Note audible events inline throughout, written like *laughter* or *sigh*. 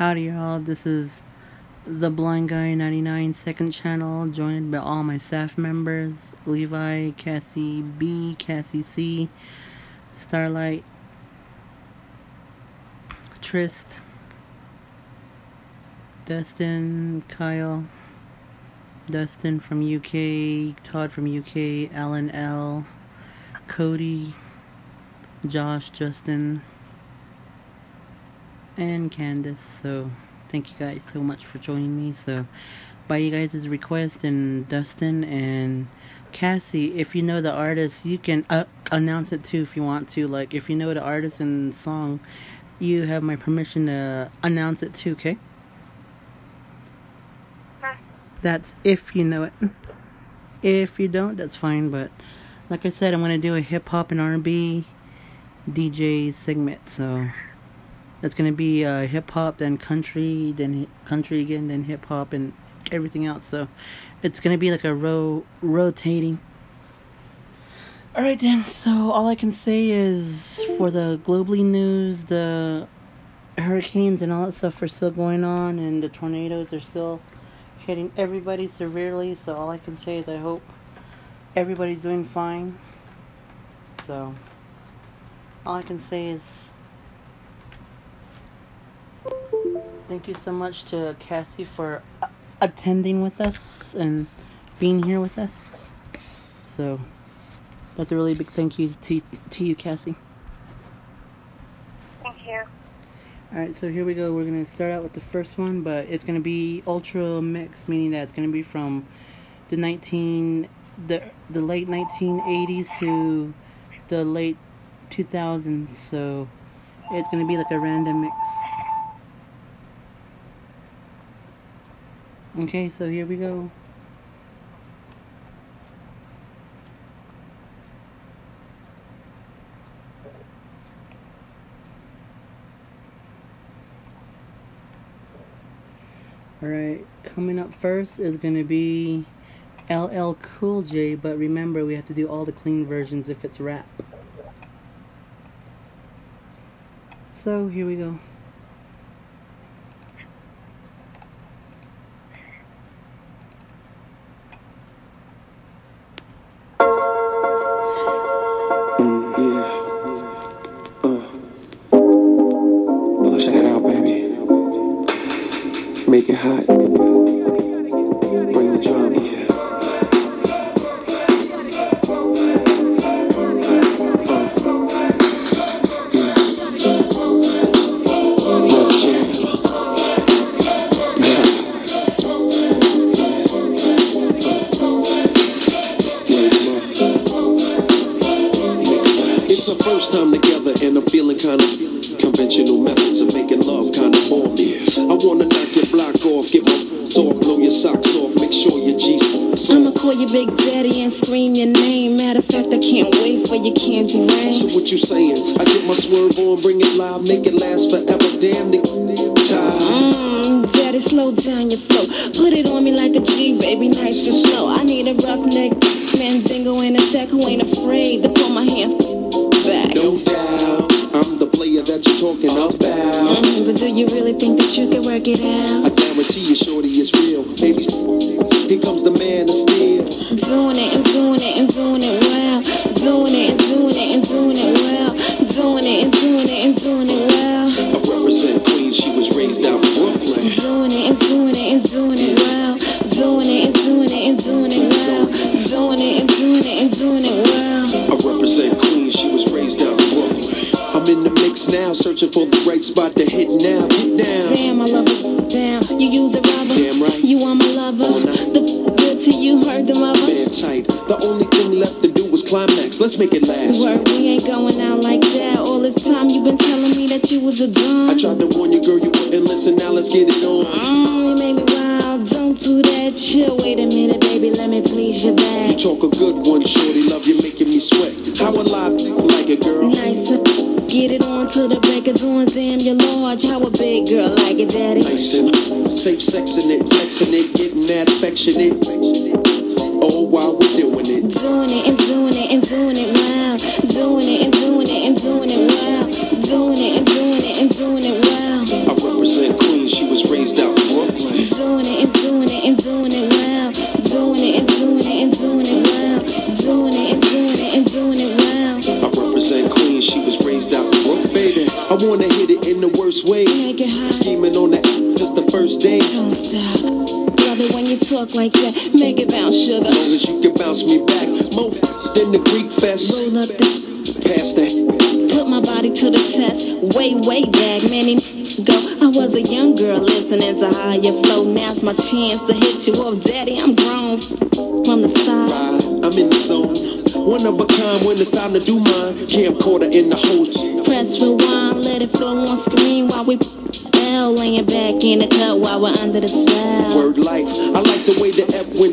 Howdy, y'all. This is the Blind Guy 99 second channel, joined by all my staff members Levi, Cassie B, Cassie C, Starlight, Trist, Dustin, Kyle, Dustin from UK, Todd from UK, Alan L, Cody, Josh, Justin, and Candace. So, thank you guys so much for joining me. So, by you guys' request, and Dustin and Cassie, if you know the artist, you can uh, announce it too if you want to. Like, if you know the artist and song, you have my permission to announce it too, okay? That's if you know it. If you don't, that's fine. But like I said, I'm gonna do a hip hop and R&B DJ segment. So that's gonna be uh, hip hop, then country, then country again, then hip hop, and everything else. So it's gonna be like a ro- rotating. All right, then. So all I can say is for the globally news, the hurricanes and all that stuff are still going on, and the tornadoes are still hitting everybody severely. So all I can say is I hope everybody's doing fine. So all I can say is thank you so much to Cassie for uh, attending with us and being here with us. So that's a really big thank you to to you, Cassie. Thank you. All right, so here we go. We're gonna start out with the first one, but it's gonna be ultra mix, meaning that it's gonna be from the nineteen, the the late nineteen eighties to the late two thousands. So it's gonna be like a random mix. Okay, so here we go. Alright, coming up first is going to be LL Cool J, but remember we have to do all the clean versions if it's rap. So, here we go. First time together, and I'm feeling kind of conventional methods of making love kind of bore me. I wanna knock your block off, get my off, blow your socks off, make sure your G's I'ma call you Big Daddy and scream your name. Matter of fact, I can't wait for your candy So rain. what you saying? I get my swerve on, bring it live, make it Let me please You talk a good one, shorty. Love you, making me sweat. How a lie like a girl? Nice. Get it on to the record on. Damn, you're large. How a big girl like it, daddy. Nice and safe sexing it, flexing it, getting that affectionate. Like that. Make it bounce, sugar. Long as you can bounce me back. More than the Greek fest. Roll up this. Past that. Put my body to the test. Way, way back, many go. I was a young girl listening to higher flow. Now's my chance to hit you up, daddy. I'm grown from the side. Ride, I'm in the zone. One of a kind when it's time to do mine. The way the F went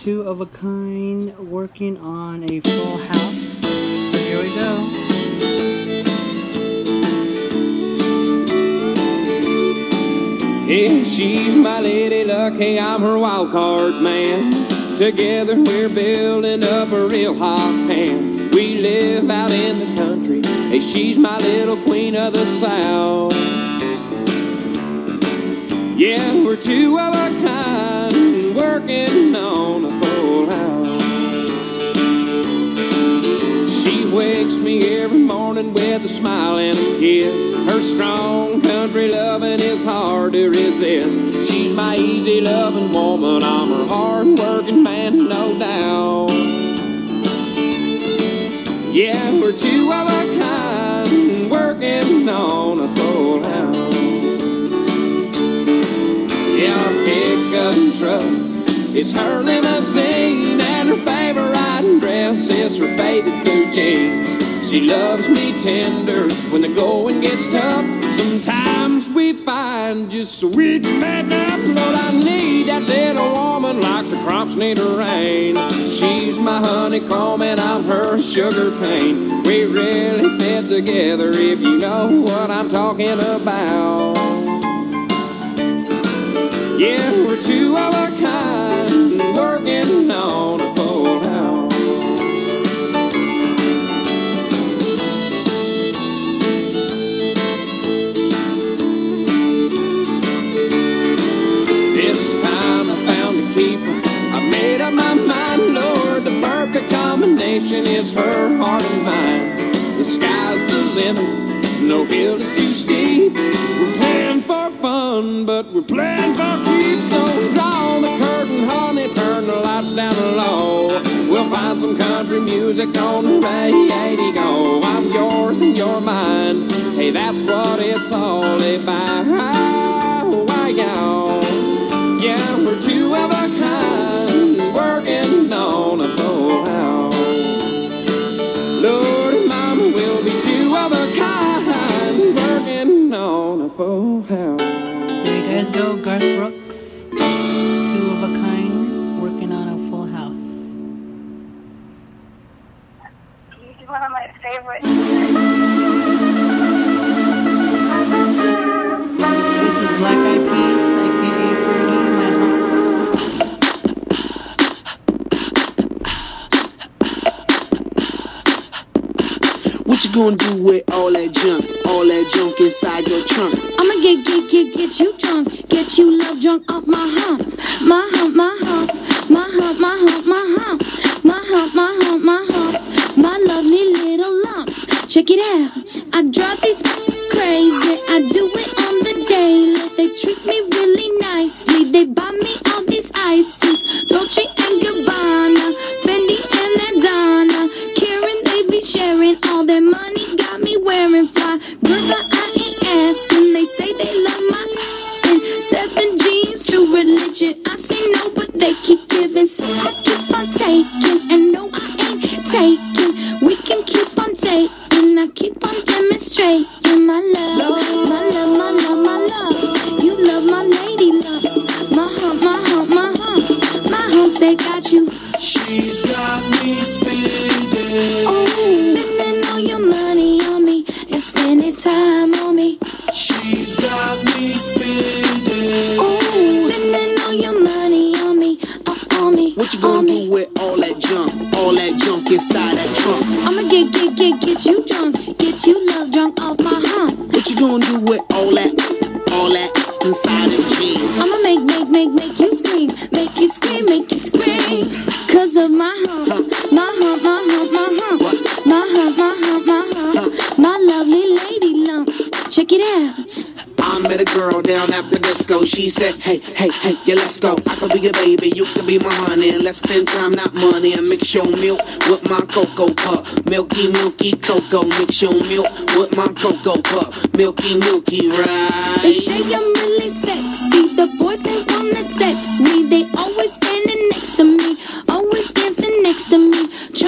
two of a kind, working on a full house. So here we go. Yeah, she's my lady luck. Hey, I'm her wild card man. Together we're building up a real hot pan. We live out in the country. Hey, she's my little queen of the south. Yeah, we're two of a kind, working on wakes me every morning with a smile and a kiss. Her strong country loving is hard to resist. She's my easy loving woman. I'm her hard working man, no doubt. Yeah, we're two of a kind, working on a full house. Yeah, our pickup truck is her limousine, and her favorite dress is her faded She loves me tender when the going gets tough. Sometimes we find just so we can make up. Lord, I need that little woman like the crops need a rain. She's my honeycomb and I'm her sugar cane. We really fit together if you know what I'm talking about. Yeah, we're two of a kind, working on combination is her heart and mine. The sky's the limit, no hill is too steep. We're playing for fun, but we're playing for keeps. So draw the curtain, honey, turn the lights down low. We'll find some country music on the radio. I'm yours and you're mine. Hey, that's what it's all about. Yeah, we're two of a kind, full house. There you guys go, Garth Brooks, two of a kind, working on a full house. He's one of my favorites. What you gonna do with all that junk? All that junk inside your trunk? I'ma get, get, get, get you drunk. Get you love drunk off my hump. My hump, my hump. My hump, my hump, my hump. My hump, my hump, my hump. My lovely little lumps. Check it out. I drive these crazy. I do it on the daily. They treat me really nicely. They buy me all these ices. Dolce and Gabbana. Fendi and Adana. Karan, they be sharing. Got me Check it out. I met a girl down at the disco. She said, Hey, hey, hey, yeah, let's go. I could be your baby, you could be my honey. Let's spend time, not money. And mix your milk with my cocoa pup. Milky, milky cocoa. Mix your milk with my cocoa pup. Milky, milky, right? They say I'm really sexy. The boys ain't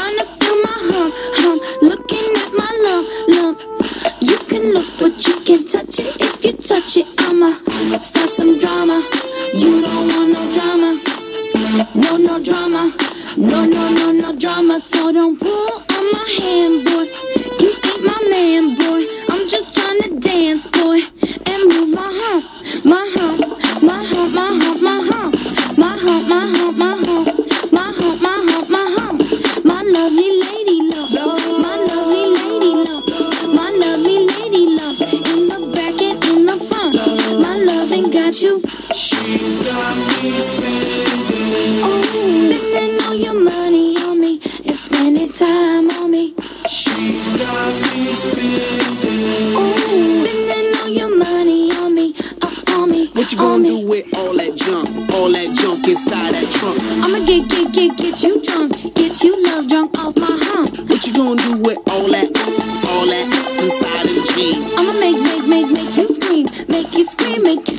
to feel my hump, hump. Looking at my lump, lump. You can look, but you can't touch it. If you touch it, I'ma start some drama. You don't want no drama. No, no drama. No, no, no, no drama. So don't pull on my hand, boy. What you gonna do with all that, all that inside them jeans? I'ma make, make, make, make you scream, make you scream, make you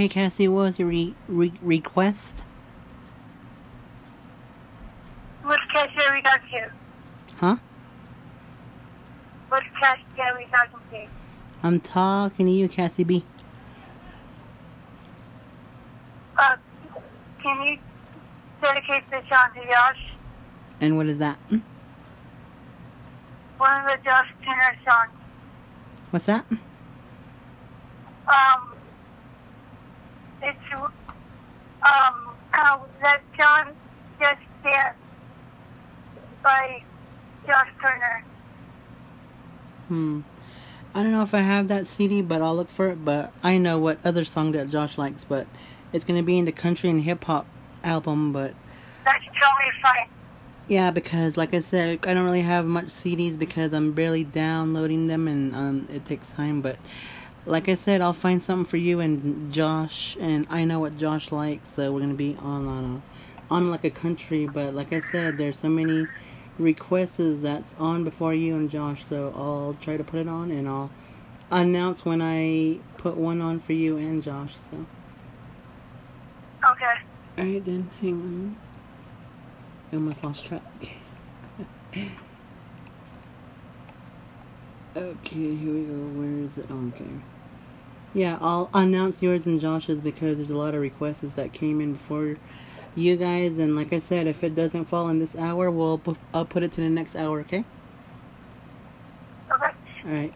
Okay, Cassie, what was your re- re- request? Which Cassie are we talking to? Huh? Which Cassie are we talking to? I'm talking to you, Cassie B. Uh, can you dedicate this song to Josh? And what is that? Hmm? One of the Josh Turner songs. What's that? Um, it's, um, how that John Just Dance by Josh Turner. Hmm. I don't know if I have that CD, but I'll look for it. But I know what other song that Josh likes, but it's gonna be in the country and hip hop album. But That's totally fine. yeah, because like I said, I don't really have much CDs because I'm barely downloading them, and um, it takes time. But like I said, I'll find something for you and Josh, and I know what Josh likes, so we're gonna be on on a, on like a country. But like I said, there's so many requests that's on before you and Josh, so I'll try to put it on, and I'll announce when I put one on for you and Josh. So. Okay. Alright then, hang on. I almost lost track. *laughs* okay, here we go. Where is it? Oh, okay. Yeah, I'll announce yours and Josh's because there's a lot of requests that came in before you guys. And like I said, if it doesn't fall in this hour, we'll pu- I'll put it to the next hour. Okay. Okay. All right.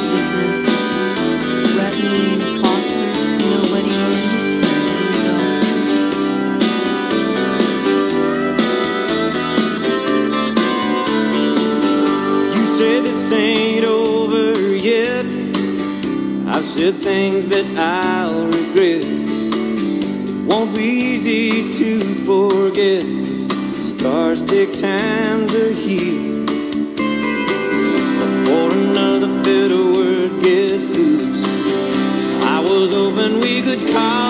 This is Bradley said things that I'll regret. It won't be easy to forget. Scars take time to heal. Before another bitter word gets loose, I was hoping we could call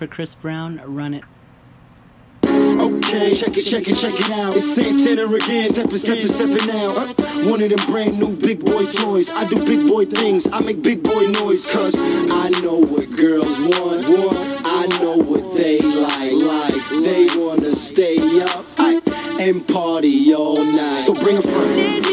for Chris Brown. Run it. Okay, check it, check it, check it out. It's Santana again, stepping, stepping, stepping out. One of them brand new big boy toys. I do big boy things, I make big boy noise, cause I know what girls want. I know what they like, like. They wanna stay up and party all night. So bring a friend.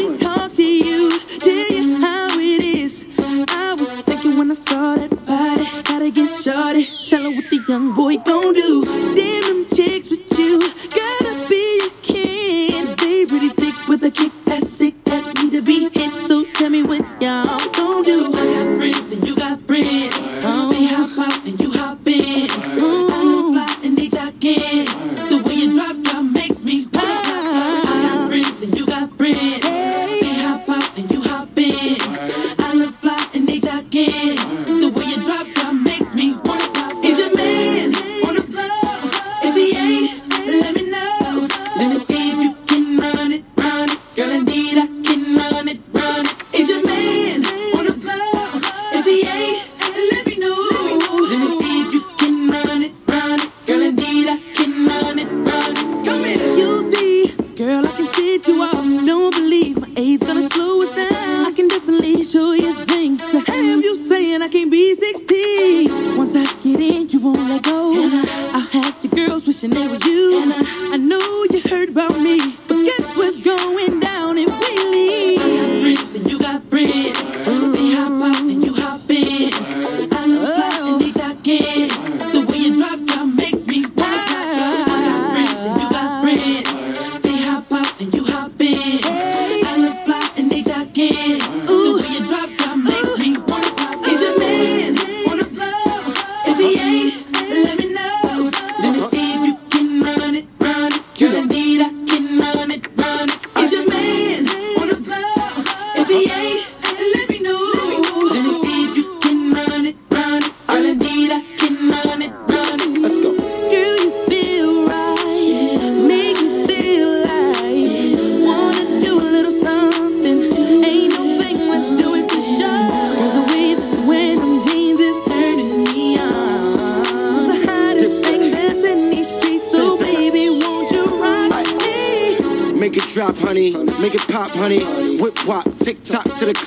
Hey.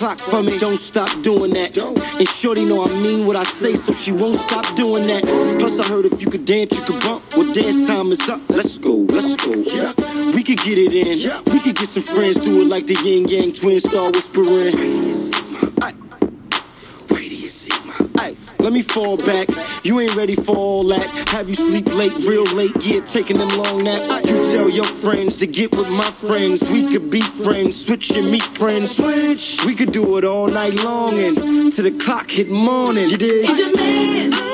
clock for me. Don't stop doing that. And shorty know I mean what I say, so she won't stop doing that. Plus I heard if you could dance, you could bump. Well, dance time is up. Let's go, let's go. Yeah. We could get it in. We could get some friends, do it like the Ying Yang twins, star whispering. Wait, let me fall back ready for all that. Have you sleep late, real late, yeah, taking them long nap. You tell your friends to get with my friends. We could be friends, switch and meet friends. Switch. We could do it all night long and to the clock hit morning. You dig? He's a man.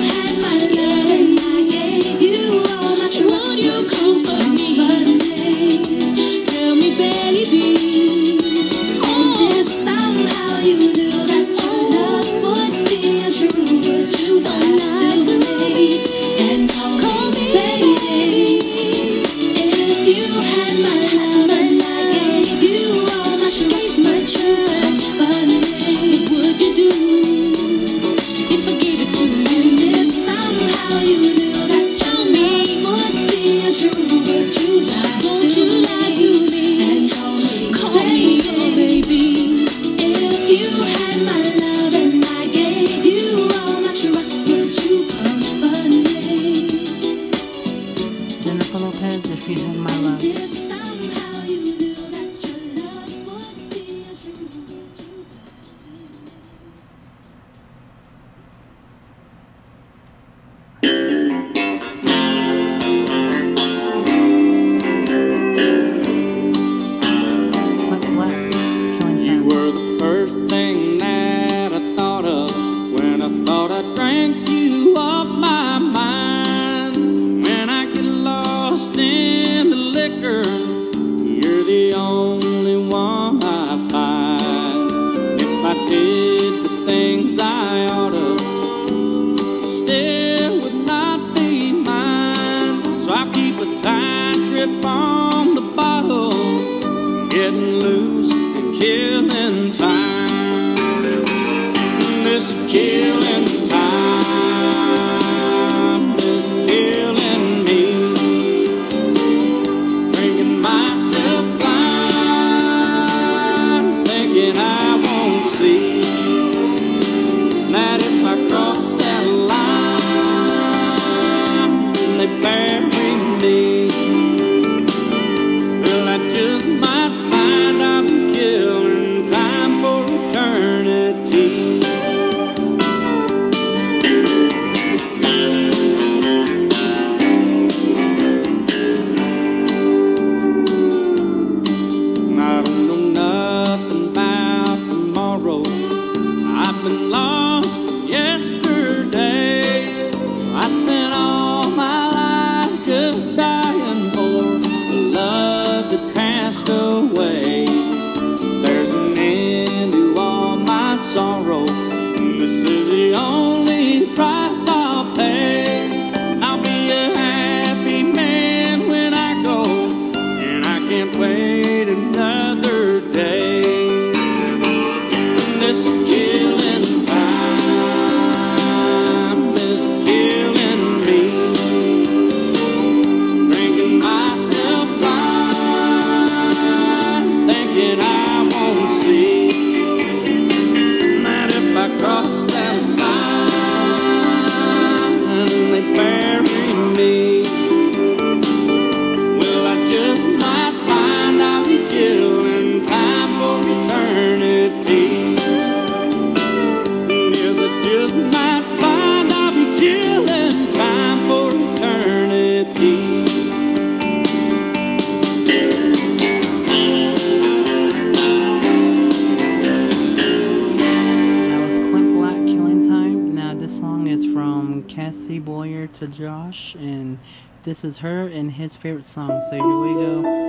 hand. still would not be mine. So I keep a tight grip on the bottle, getting loose and kill. This is her and his favorite song. So here we go.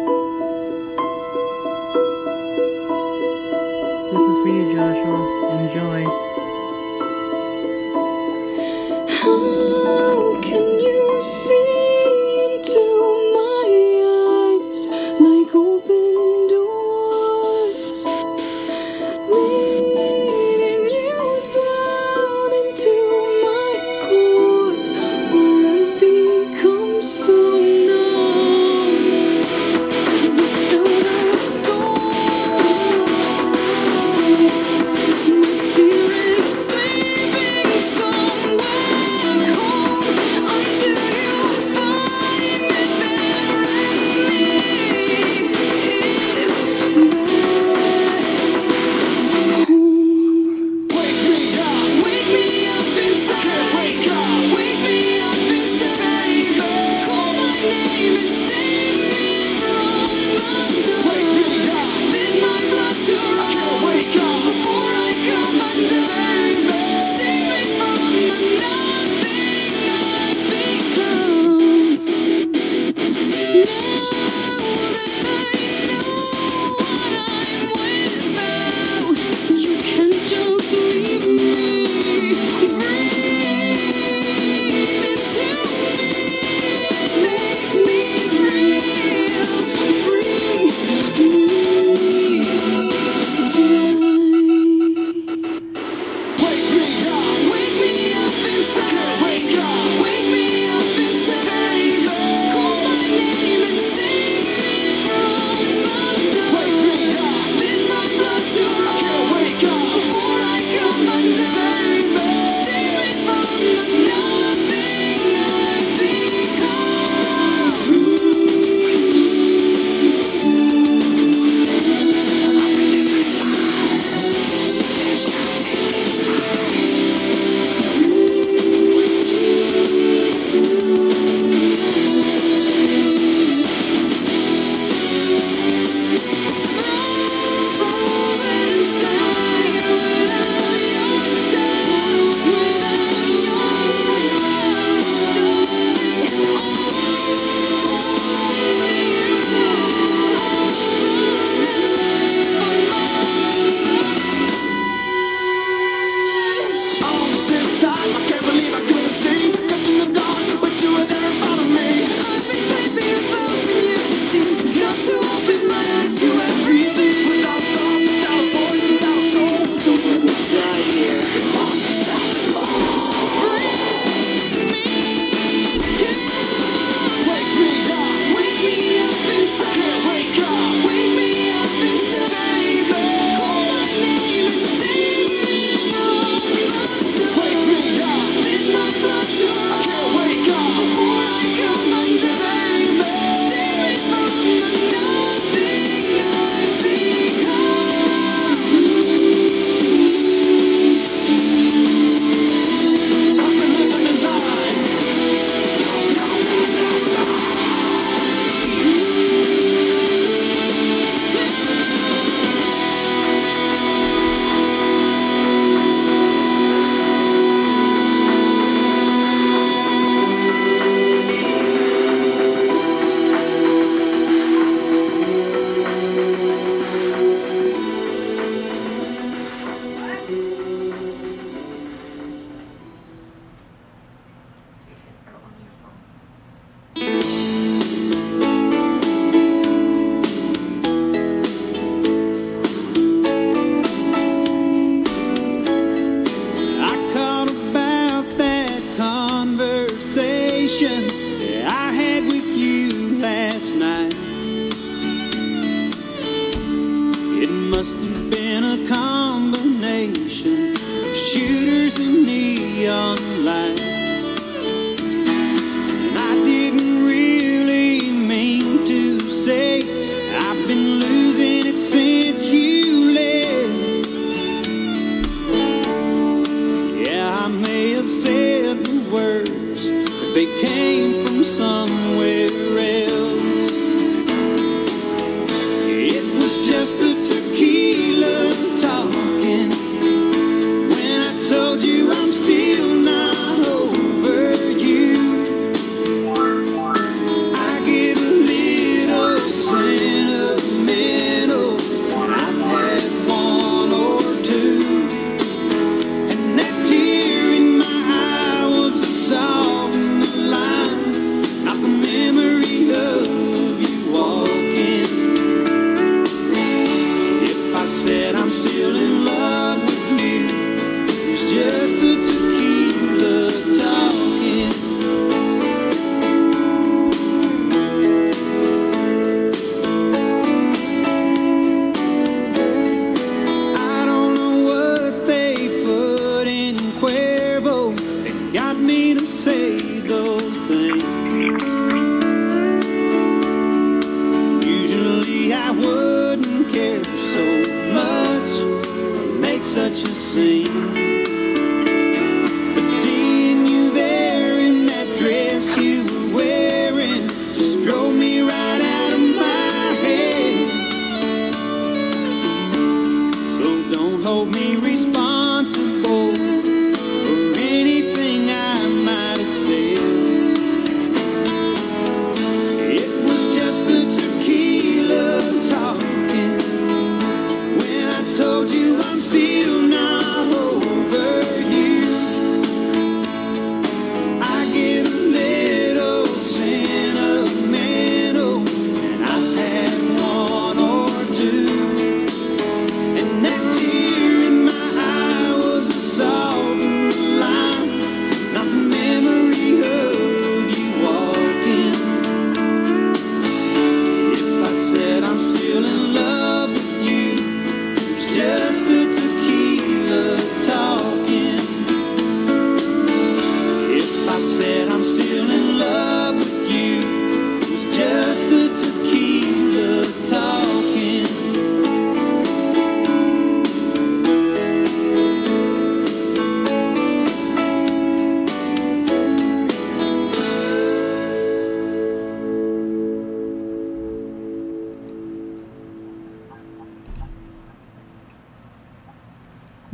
Still in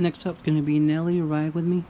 Next up is going to be Nelly Ride With Me.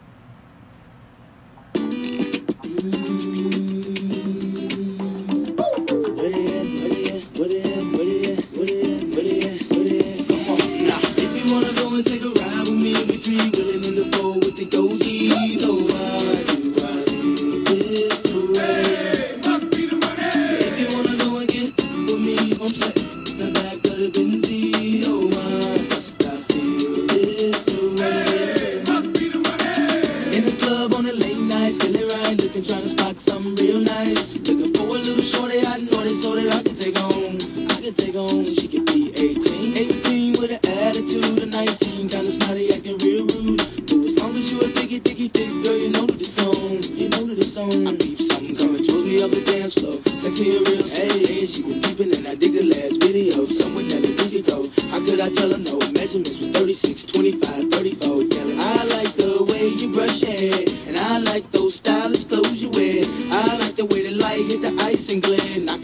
head. And I like those stylish clothes you wear. I like the way the light hit the ice and glint.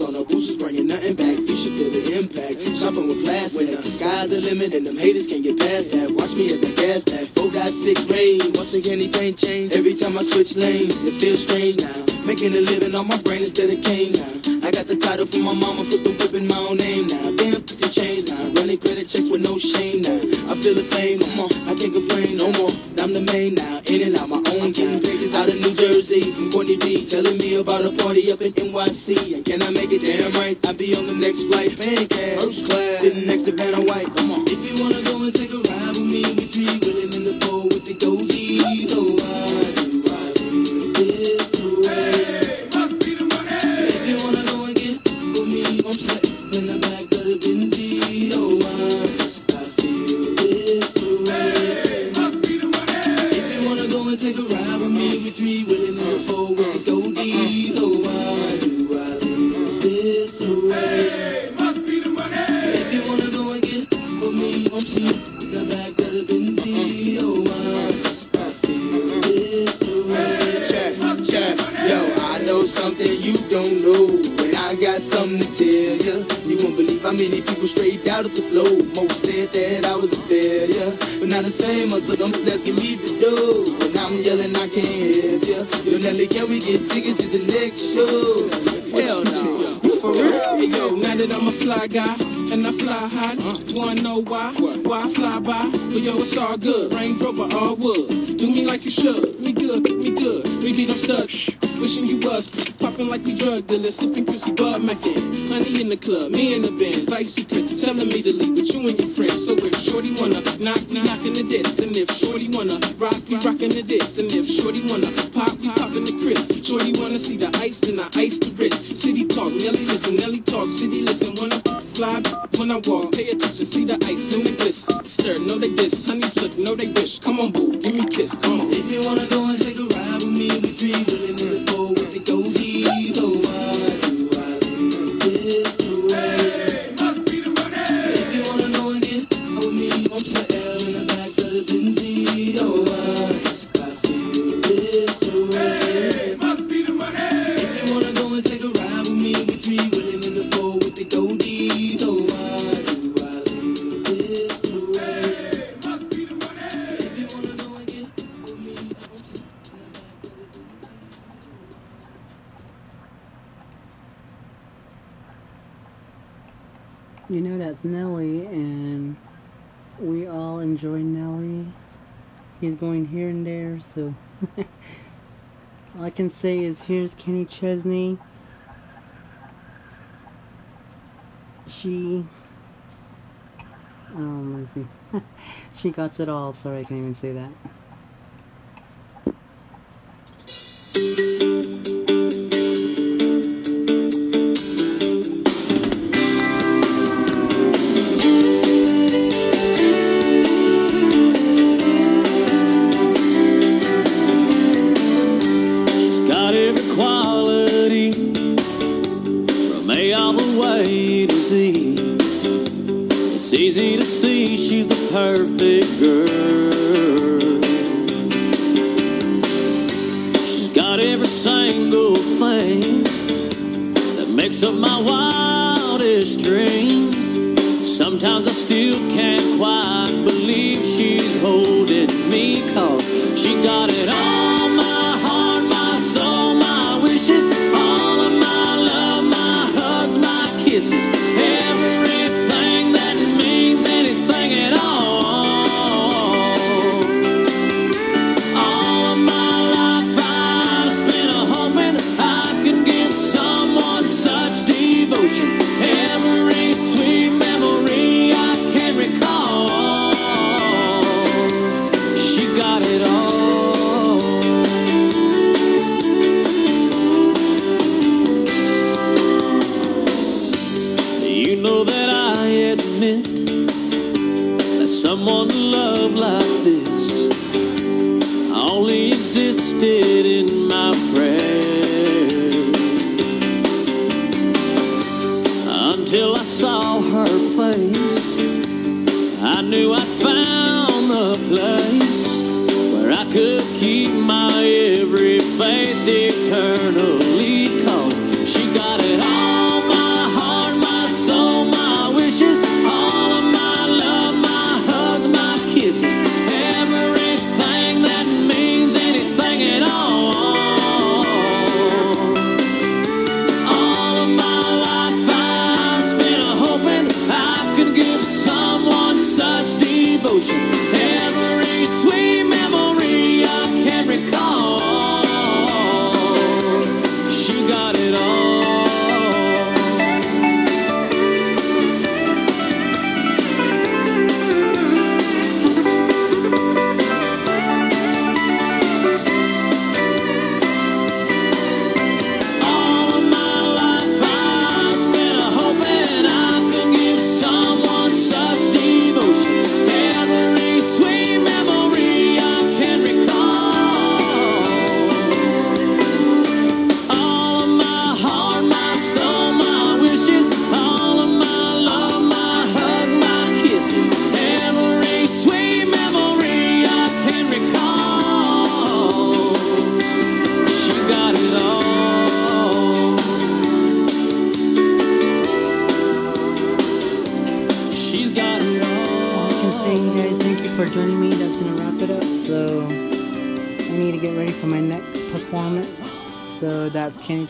on the boosters, bringing nothing back. You should feel the impact. Shopping with plastic. When the sky's the limit and them haters can't get past that. Watch me as I gas that. Four got six rain. Once again, anything change. Every time I switch lanes, it feels strange now. Making a living on my brain instead of cane now. I got the title from my mama, put the whip in my own name now. Damn, put the change now. Running credit checks with no shame now. I feel the fame, no more. I can't complain no more. I'm the main now, in and out my own game. Out of New Jersey, from Courtney B, telling me about a party up in NYC. And can I make it damn right? I'll be on the next flight, cash. First class. Sitting next to Vanna White. Come on. Something you don't know, and I got something to tell you. You won't believe how many people straight out of the flow. Most said that I was a failure, but now the same mother them asking me to do. And I'm yelling, I can't help you. Yo, Nelly, can we get tickets to the next show? Hell no. You for real? Yo, now that I'm a fly guy wanna know why? Why I fly by? But yo, it's all good. Range Rover, all wood. Do me like you should. Me good, me good. Baby, don't stud. Shh. Wishing you was popping like we drug dealers, sipping Chrissy Bud Mackin. Honey in the club, me in the Benz, icy Chris telling me to leave with you and your friends. So if Shorty wanna knock, we knockin' the diss, and if Shorty wanna rock, we rockin' the diss, and if Shorty wanna pop, we poppin' the Chris. Shorty wanna see the ice, then I ice the wrist. City talk, Nelly listen, Nelly talk, city listen. When Fly, when I walk, pay attention, see the ice You know that's Nelly, and we all enjoy Nelly. He's going here and there, so *laughs* all I can say is here's Kenny Chesney. She, um, let me see. *laughs* she got it all. Sorry, I can't even say that.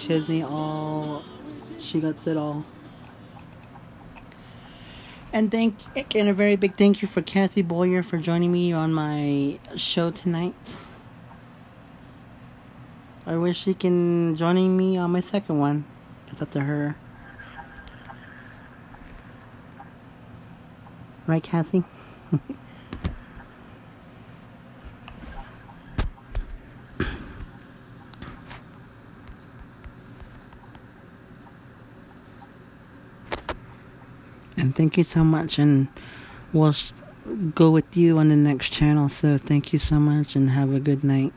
Chesney. All she gets it all. And thank and a very big thank you for Cassie Boyer for joining me on my show tonight. I wish she can joining me on my second one. It's up to her. Right, Cassie? *laughs* and thank you so much and we'll go with you on the next channel so thank you so much and have a good night